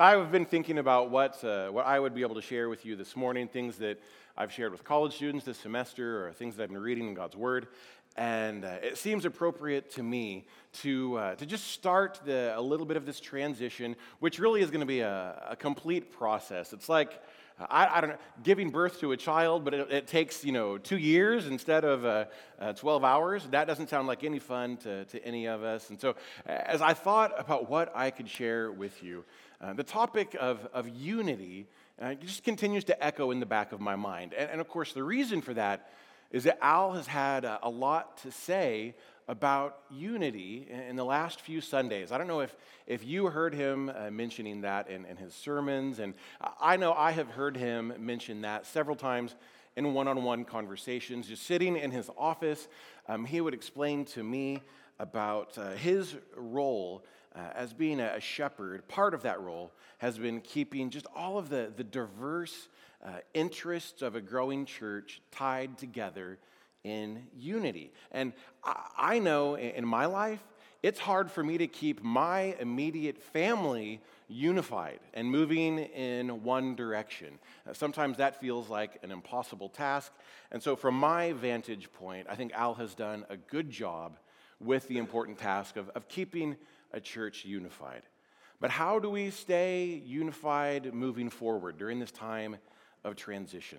I've been thinking about what, uh, what I would be able to share with you this morning, things that I've shared with college students this semester, or things that I've been reading in God's Word. And uh, it seems appropriate to me to, uh, to just start the, a little bit of this transition, which really is going to be a, a complete process. It's like, I, I, don't know, giving birth to a child, but it, it takes, you know, two years instead of uh, uh, 12 hours. That doesn't sound like any fun to, to any of us. And so, as I thought about what I could share with you, uh, the topic of, of unity uh, just continues to echo in the back of my mind. And, and, of course, the reason for that is that Al has had a, a lot to say about unity in the last few Sundays. I don't know if, if you heard him uh, mentioning that in, in his sermons, and I know I have heard him mention that several times in one on one conversations. Just sitting in his office, um, he would explain to me about uh, his role uh, as being a shepherd, part of that role has been keeping just all of the, the diverse uh, interests of a growing church tied together in unity. And I, I know in my life, it's hard for me to keep my immediate family unified and moving in one direction. Uh, sometimes that feels like an impossible task. And so, from my vantage point, I think Al has done a good job with the important task of, of keeping a church unified. But how do we stay unified moving forward during this time of transition?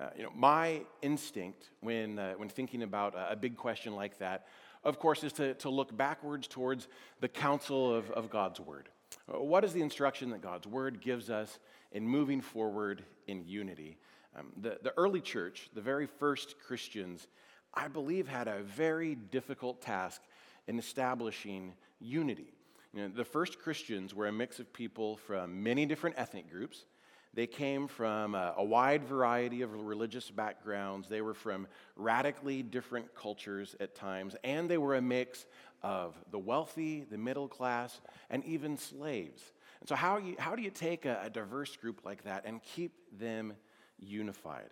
Uh, you know, my instinct when, uh, when thinking about a, big question like that, of course, is to, to look backwards towards the counsel of, of God's Word. Uh, what is the instruction that God's Word gives us in moving forward in unity? Um, the, the early church, the very first Christians, I believe had a very difficult task in establishing unity. You know, the first Christians were a mix of people from many different ethnic groups. They came from a, a, wide variety of religious backgrounds. They were from radically different cultures at times, and they were a mix of the wealthy, the middle class, and even slaves. And so, how, you, how do you take a, a diverse group like that and keep them unified?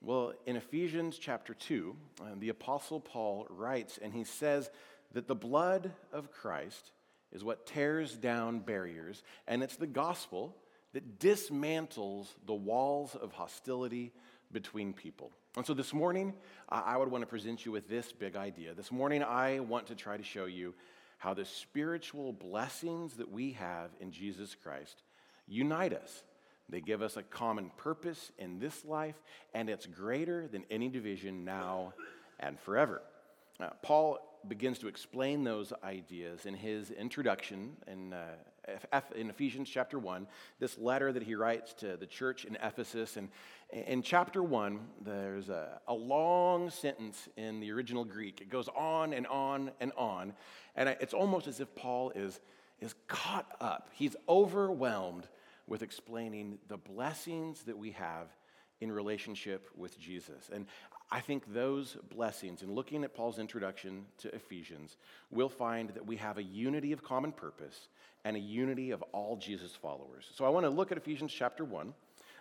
Well, in Ephesians chapter 2, uh, the Apostle Paul writes, and he says that the blood of Christ is what tears down barriers, and it's the gospel that dismantles the walls of hostility between people. And so this morning, I would want to present you with this big idea. This morning, I want to try to show you how the spiritual blessings that we have in Jesus Christ unite us. They give us a common purpose in this life, and it's greater than any division now and forever. Uh, Paul begins to explain those ideas in his introduction in, uh, in Ephesians chapter 1, this letter that he writes to the church in Ephesus. And in chapter 1, there's a, a long sentence in the original Greek. It goes on and on and on. And it's almost as if Paul is, is caught up, he's overwhelmed with explaining the blessings that we have in relationship with Jesus. And I think those blessings, in looking at Paul's introduction to Ephesians, we'll find that we have a unity of common purpose and a unity of all Jesus followers. So I want to look at Ephesians chapter 1.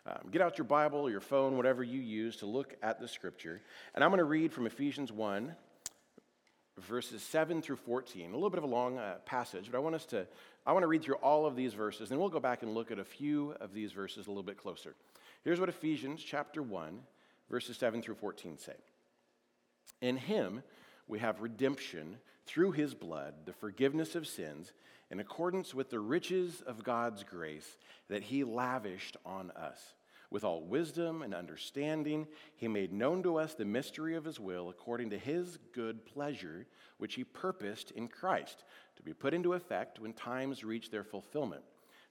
Um, get out your Bible your phone, whatever you use to look at the scripture. And I'm going to read from Ephesians 1, verses 7 through 14. A little bit of a long uh, passage, but I want us to, I want to read through all of these verses, and we'll go back and look at a few of these verses a little bit closer. Here's what Ephesians chapter 1, verses 7 through 14 say In him we have redemption through his blood, the forgiveness of sins, in accordance with the riches of God's grace that he lavished on us. With all wisdom and understanding, he made known to us the mystery of his will according to his good pleasure, which he purposed in Christ to be put into effect when times reach their fulfillment,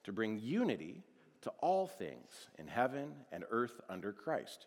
to bring unity to all things in heaven and earth under Christ.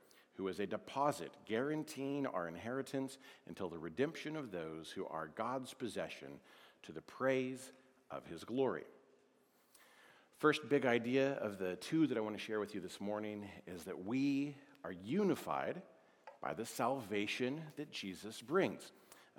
who is a deposit guaranteeing our inheritance until the redemption of those who are God's possession to the praise of his glory. First big idea of the two that I want to share with you this morning is that we are unified by the salvation that Jesus brings.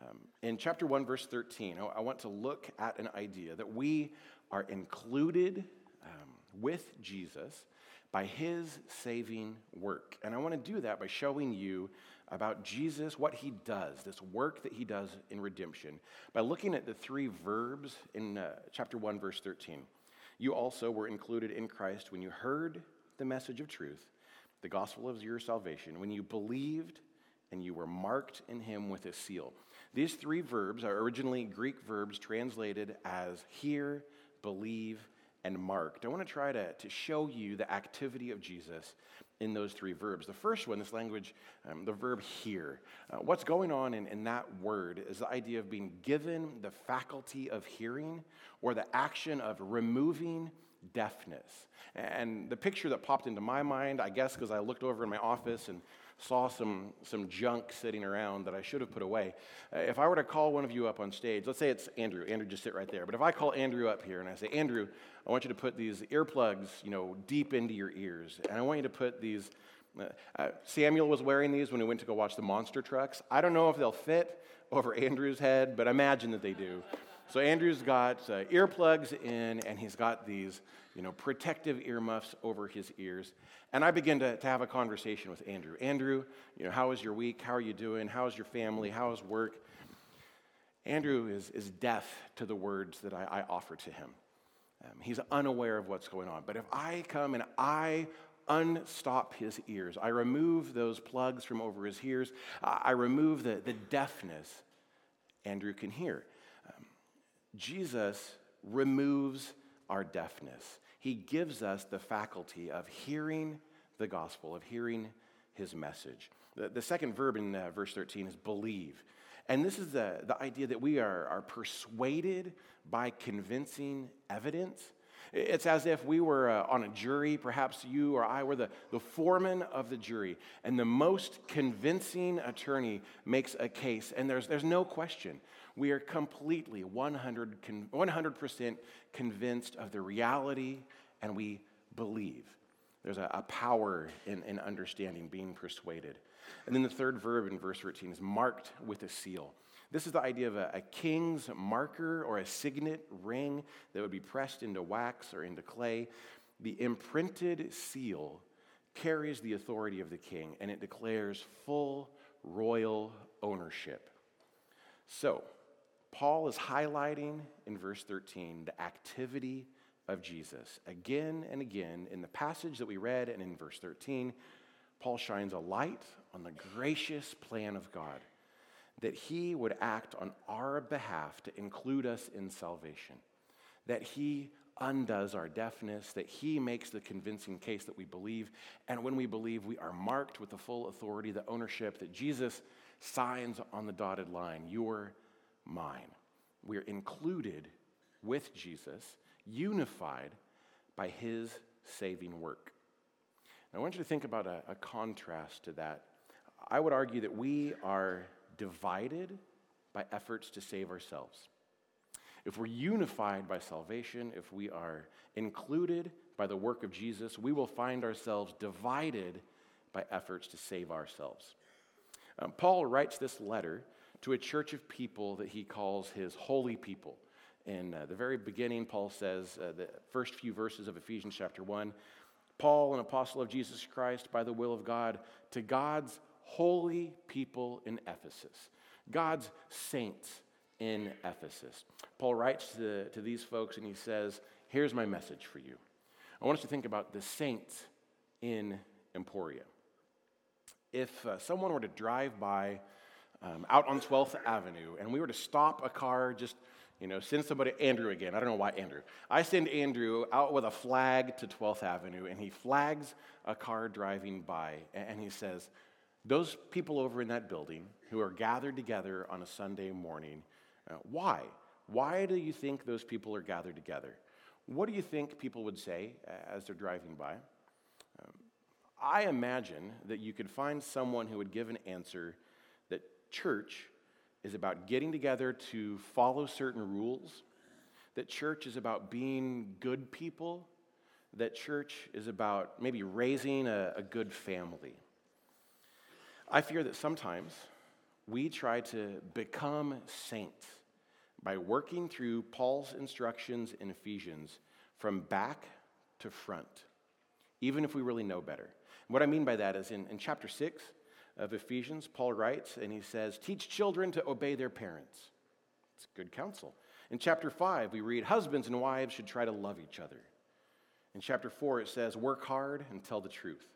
Um, in chapter 1, verse 13, I, I, want to look at an idea that we are included um, with Jesus by his saving work. And I want to do that by showing you about Jesus, what he does, this work that he does in redemption, by looking at the three verbs in uh, chapter 1, verse 13. You also were included in Christ when you heard the message of truth, the gospel of your salvation, when you believed and you were marked in him with a seal. These three verbs are originally Greek verbs translated as hear, believe, and marked. I want to try to, to show you the activity of Jesus in those three verbs. The first one, this language, um, the verb hear. Uh, what's going on in, in that word is the idea of being given the faculty of hearing or the action of removing deafness. And the picture that popped into my mind, I guess because I looked over in my office and saw some, some junk sitting around that I should have put away. Uh, if I were to call one of you up on stage, let's say it's Andrew. Andrew, just sit right there. But if I call Andrew up here and I say, Andrew, I want you to put these earplugs, you know, deep into your ears, and I want you to put these. Uh, uh, Samuel was wearing these when he went to go watch the monster trucks. I don't know if they'll fit over Andrew's head, but imagine that they do. So Andrew's got uh, earplugs in, and he's got these, you know, protective earmuffs over his ears. And I begin to, to have a conversation with Andrew. Andrew, you know, how was your week? How are you doing? How's your family? How's work? Andrew is, is deaf to the words that I, I offer to him. Um, he's unaware of what's going on. But if I come and I unstop his ears, I remove those plugs from over his ears, I remove the, the deafness, Andrew can hear. Jesus removes our deafness. He gives us the faculty of hearing the gospel, of hearing his message. The, the second verb in uh, verse 13 is believe. And this is the, the idea that we are, are persuaded by convincing evidence. It's as if we were uh, on a jury, perhaps you or I were the, the foreman of the jury, and the most convincing attorney makes a case, and there's, there's no question. We are completely 100, 100% convinced of the reality, and we believe. There's a, a power in, in understanding, being persuaded. And then the third verb in verse 13 is marked with a seal. This is the idea of a, a, king's marker or a signet ring that would be pressed into wax or into clay. The imprinted seal carries the authority of the king and it declares full royal ownership. So, Paul is highlighting in verse 13 the activity of Jesus. Again and again, in the passage that we read and in verse 13, Paul shines a light on the gracious plan of God that he would act on our behalf to include us in salvation, that he undoes our deafness, that he makes the convincing case that we believe. And when we believe, we are marked with the full authority, the ownership that Jesus signs on the dotted line You're mine. We're included with Jesus, unified by his saving work. I want you to think about a, a contrast to that. I would argue that we are divided by efforts to save ourselves. If we're unified by salvation, if we are included by the work of Jesus, we will find ourselves divided by efforts to save ourselves. Um, Paul writes this letter to a church of people that he calls his holy people. In uh, the very beginning, Paul says, uh, the first few verses of Ephesians chapter 1 Paul, an apostle of Jesus Christ, by the will of God, to God's holy people in Ephesus, God's saints in Ephesus. Paul writes to, to these folks and he says, Here's my message for you. I want us to think about the saints in Emporia. If uh, someone were to drive by um, out on 12th Avenue and we were to stop a car just you know, send somebody, Andrew again. I don't know why Andrew. I send Andrew out with a flag to 12th Avenue, and he flags a car driving by, and he says, those people over in that building who are gathered together on a Sunday morning, uh, why? Why do you think those people are gathered together? What do you think people would say as they're driving by? Um, I imagine that you could find someone who would give an answer church is about getting together to follow certain rules, that church is about being good people, that church is about maybe raising a, a good family. I fear that sometimes we try to become saints by working through Paul's instructions in Ephesians from back to front, even if we really know better. what I mean by that is in, in chapter 6 of Ephesians, Paul writes and he says, Teach children to obey their parents. It's good counsel. In chapter 5, we read, Husbands and wives should try to love each other. In chapter 4, it says, Work hard and tell the truth.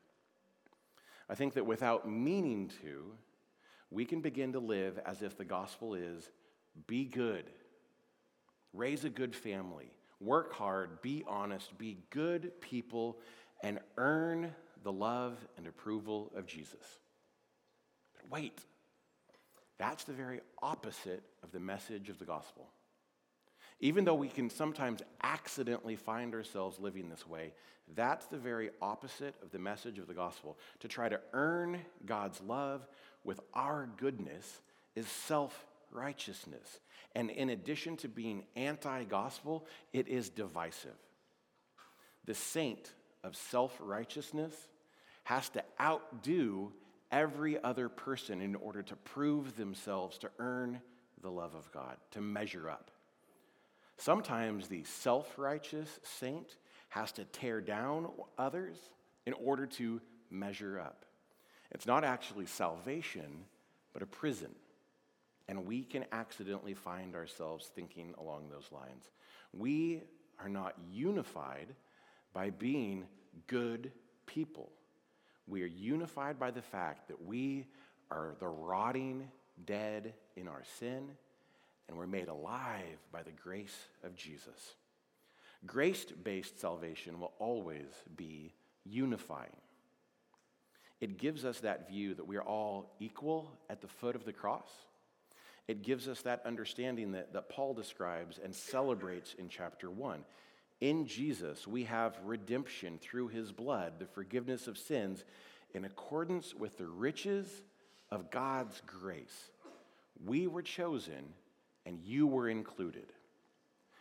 I think that without meaning to, we can begin to live as if the gospel is be good, raise a good family, work hard, be honest, be good people, and earn the love and approval of Jesus. Wait, that's the very opposite of the message of the gospel. Even though we can sometimes accidentally find ourselves living this way, that's the very opposite of the message of the gospel. To try to earn God's love with our goodness is self righteousness. And in addition to being anti gospel, it is divisive. The saint of self righteousness has to outdo every other person in order to prove themselves to earn the love of God, to measure up. Sometimes the self righteous saint has to tear down others in order to measure up. It's not actually salvation, but a prison. And we can accidentally find ourselves thinking along those lines. We are not unified by being good people. We are unified by the fact that we are the rotting dead in our sin and we're made alive by the grace of Jesus. Grace based salvation will always be unifying. It gives us that view that we are all equal at the foot of the cross. It gives us that understanding that, that Paul describes and celebrates in chapter 1. In Jesus, we have redemption through his blood, the forgiveness of sins, in accordance with the riches of God's grace. We were chosen and you were included.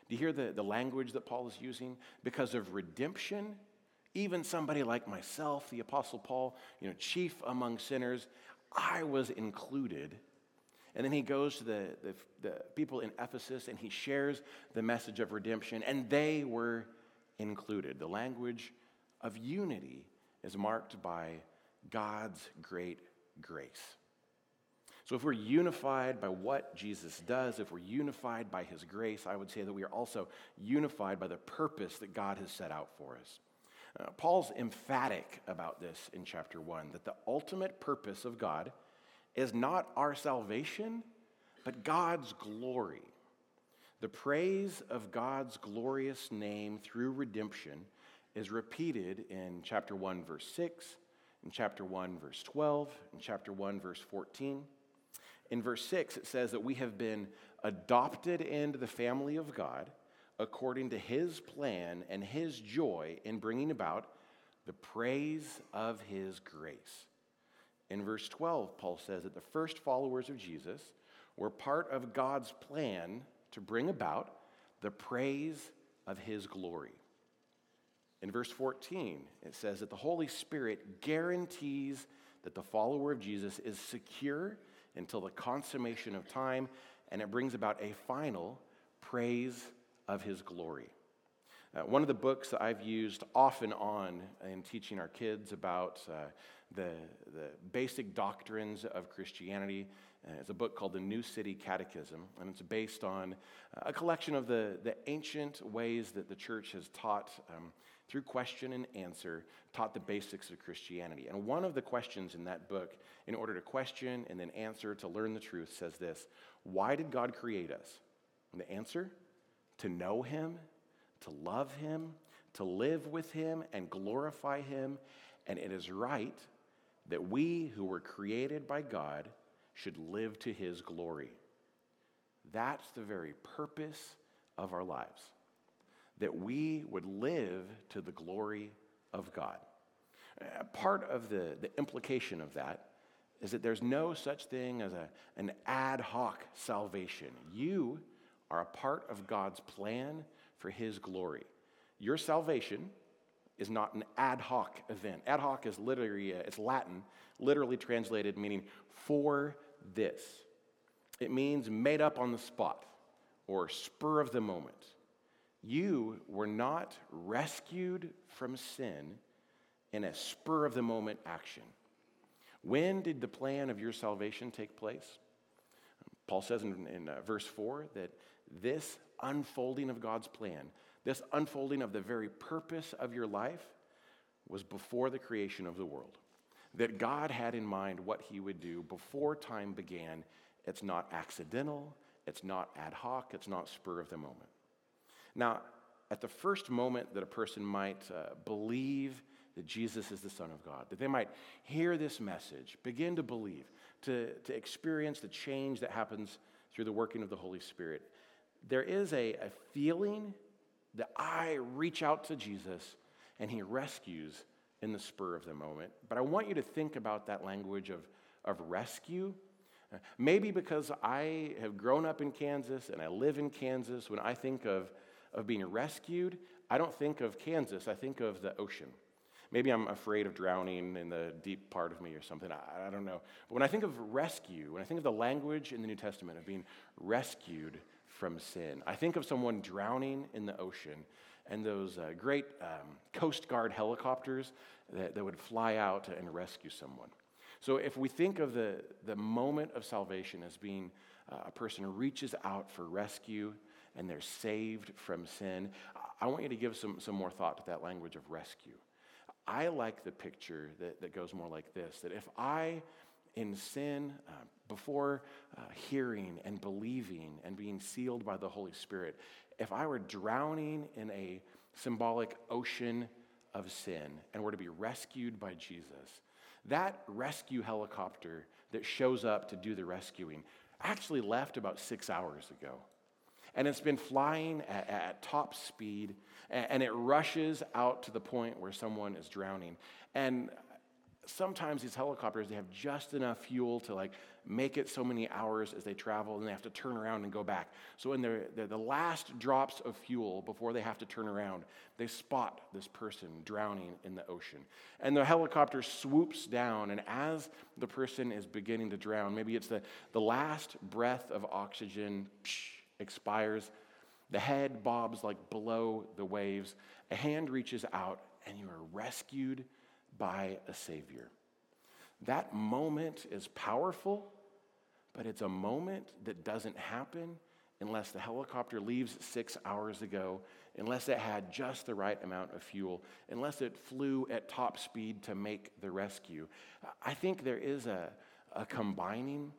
Do you hear the, the language that Paul is using? Because of redemption, even somebody like myself, the Apostle Paul, you know, chief among sinners, I was included. And then he goes to the, the, the, people in Ephesus and he shares the message of redemption, and they were included. The language of unity is marked by God's great grace. So, if we're unified by what Jesus does, if we're unified by his grace, I would say that we are also unified by the purpose that God has set out for us. Uh, Paul's emphatic about this in chapter 1 that the ultimate purpose of God is not our salvation, but God's glory. The praise of God's glorious name through redemption is repeated in chapter 1, verse 6, in chapter 1, verse 12, in chapter 1, verse 14. In verse 6, it says that we have been adopted into the family of God according to his plan and his joy in bringing about the praise of his grace. In verse 12, Paul says that the first followers of Jesus were part of God's plan to bring about the praise of his glory. In verse 14, it says that the Holy Spirit guarantees that the follower of Jesus is secure until the consummation of time, and it brings about a final praise of his glory. Uh, one of the books that I've used off and on in teaching our kids about uh, the, the basic doctrines of Christianity uh, is a book called The New City Catechism, and it's based on a collection of the, the ancient ways that the church has taught um, through question and answer, taught the basics of Christianity. And one of the questions in that book, in order to question and then answer to learn the truth, says this Why did God create us? And the answer to know Him, to love Him, to live with Him, and glorify Him. And it is right that we who were created by God should live to His glory. That's the very purpose of our lives that we would live to the glory of God. Uh, part of the, the implication of that is that there's no such thing as a, an ad hoc salvation. You are a part of God's plan for His glory. Your salvation, is not an ad hoc event. Ad hoc is literally, uh, it's Latin, literally translated meaning for this. It means made up on the spot or spur of the moment. You were not rescued from sin in a spur of the moment action. When did the plan of your salvation take place? Paul says in, in uh, verse 4 that this unfolding of God's plan, this unfolding of the very purpose of your life, was before the creation of the world. That God had in mind what he would do before time began. It's not accidental, it's not ad hoc, it's not spur of the moment. Now, at the first moment that a person might uh, believe that Jesus is the Son of God, that they might hear this message, begin to believe, to, to experience the change that happens through the working of the Holy Spirit, there is a, a feeling that I reach out to Jesus and he rescues in the spur of the moment. But I want you to think about that language of, of rescue. Maybe because I have grown up in Kansas and I live in Kansas, when I think of, of being rescued, I don't think of Kansas, I think of the ocean. Maybe I'm afraid of drowning in the deep part of me or something. I, I, don't know. But when I think of rescue, when I think of the language in the New Testament of being rescued from sin, I think of someone drowning in the ocean and those uh, great um, Coast Guard helicopters that, that would fly out and rescue someone. So if we think of the, the moment of salvation as being uh, a person reaches out for rescue and they're saved from sin, I want you to give some, some more thought to that language of rescue. I like the picture that, that goes more like this that if I, in sin, uh, before uh, hearing and believing and being sealed by the Holy Spirit, if I were drowning in a symbolic ocean of sin and were to be rescued by Jesus, that rescue helicopter that shows up to do the rescuing actually left about six hours ago. And it's been flying at, at top speed and it rushes out to the point where someone is drowning. And sometimes these helicopters they have just enough fuel to like make it so many hours as they travel and they have to turn around and go back so in their, their, the last drops of fuel before they have to turn around they spot this person drowning in the ocean and the helicopter swoops down and as the person is beginning to drown maybe it's the, the last breath of oxygen psh, expires the head bobs like below the waves. A hand reaches out, and you are rescued by a Savior. That moment is powerful, but it's a moment that doesn't happen unless the helicopter leaves six hours ago, unless it had just the right amount of fuel, unless it flew at top speed to make the rescue. I think there is a, a combining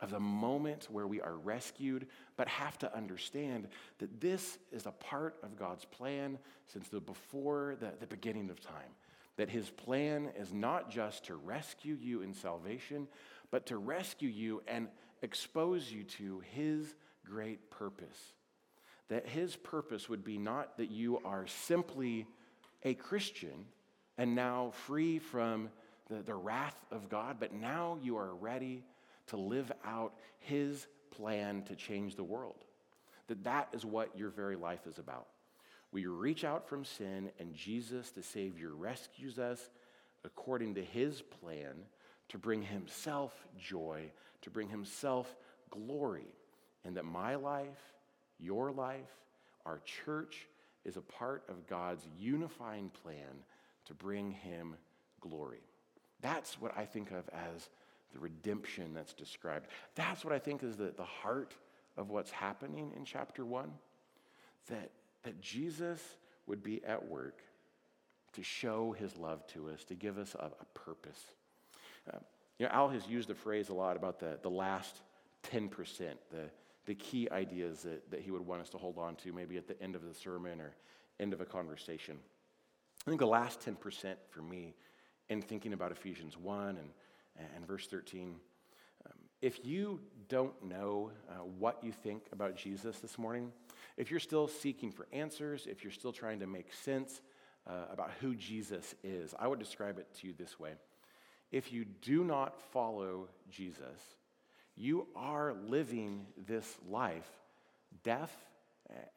of the moment where we are rescued, but have to understand that this is a part of God's plan since the before the, the beginning of time. That his plan is not just to rescue you in salvation, but to rescue you and expose you to his great purpose. That his purpose would be not that you are simply a Christian and now free from the, the wrath of God, but now you are ready to live out his plan to change the world. That that is what your very life is about. We reach out from sin and Jesus the Savior rescues us according to his plan to bring himself joy, to bring himself glory. And that my life, your life, our church is a part of God's unifying plan to bring him glory. That's what I think of as the redemption that's described. That's what I think is the, the heart of what's happening in chapter one. That, that Jesus would be at work to show his love to us, to give us a, a purpose. Uh, you know, Al has used the phrase a lot about the, the last 10%, the, the key ideas that, that he would want us to hold on to, maybe at the end of the sermon or end of a conversation. I think the last 10% for me in thinking about Ephesians 1 and and verse 13. Um, if you don't know uh, what you think about Jesus this morning, if you're still seeking for answers, if you're still trying to make sense uh, about who Jesus is, I would describe it to you this way. If you do not follow Jesus, you are living this life deaf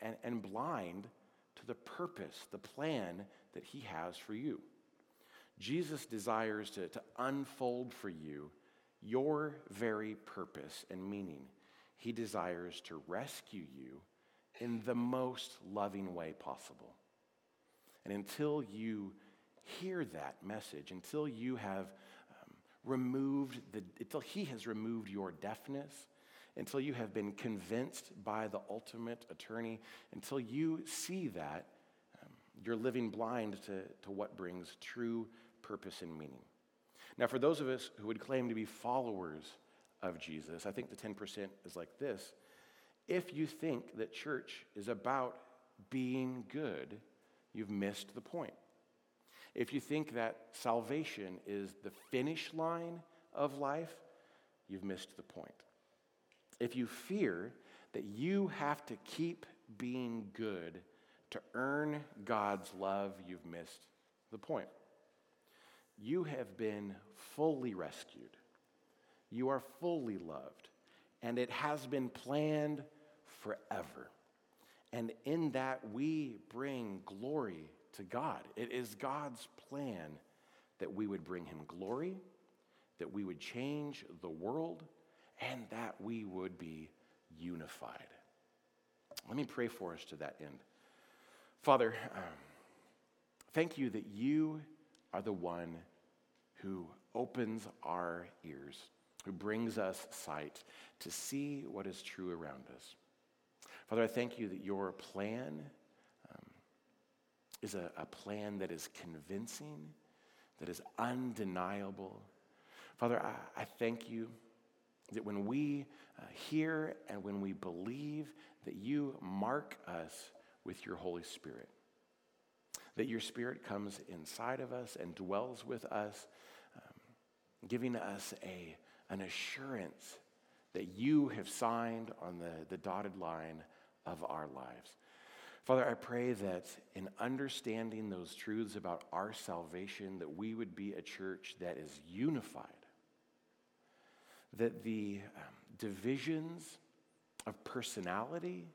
and, and blind to the purpose, the plan that he has for you. Jesus desires to, to unfold for you your very purpose and meaning. He desires to rescue you in the most loving way possible. And until you hear that message, until you have um, removed the, until He has removed your deafness, until you have been convinced by the ultimate attorney, until you see that, um, you're living blind to, to what brings true purpose and meaning. Now, for those of us who would claim to be followers of Jesus, I think the 10% is like this. If you think that church is about being good, you've missed the point. If you think that salvation is the finish line of life, you've missed the point. If you fear that you have to keep being good to earn God's love, you've missed the point. You have been fully rescued. You are fully loved. And it has been planned forever. And in that, we bring glory to God. It is God's plan that we would bring Him glory, that we would change the world, and that we would be unified. Let me pray for us to that end. Father, um, thank you that you are the one who opens our ears, who brings us sight to see what is true around us. Father, I thank you that your plan um, is a, a plan that is convincing, that is undeniable. Father, I, I thank you that when we uh, hear and when we believe, that you mark us with your Holy Spirit that your Spirit comes inside of us and dwells with us, um, giving us a, an assurance that you have signed on the, the dotted line of our lives. Father, I pray that in understanding those truths about our salvation, that we would be a church that is unified, that the um, divisions of personality,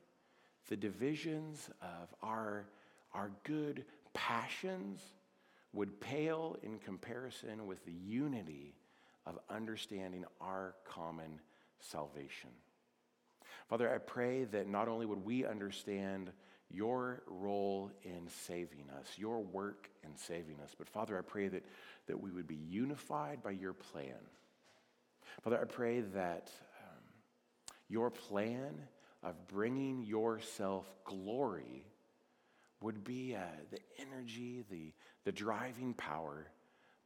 the divisions of our, our good passions would pale in comparison with the unity of understanding our common salvation. Father, I pray that not only would we understand your role in saving us, your work in saving us, but Father, I pray that, that we would be unified by your plan. Father, I pray that um, your plan of bringing yourself glory would be uh, the energy, the, the driving power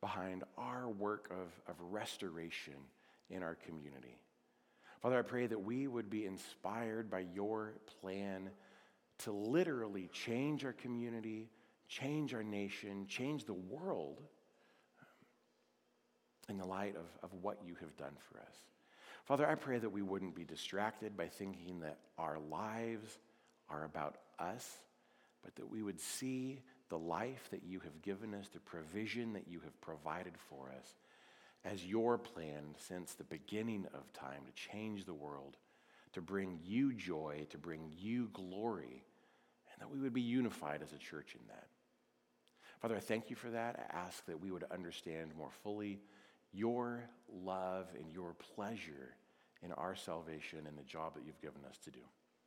behind our work of, of restoration in our community. Father, I pray that we would be inspired by your plan to literally change our community, change our nation, change the world in the light of, of what you have done for us. Father, I pray that we wouldn't be distracted by thinking that our lives are about us but that we would see the life that you have given us, the provision that you have provided for us, as your plan since the beginning of time to change the world, to bring you joy, to bring you glory, and that we would be unified as a church in that. Father, I thank you for that. I ask that we would understand more fully your love and your pleasure in our salvation and the job that you've given us to do.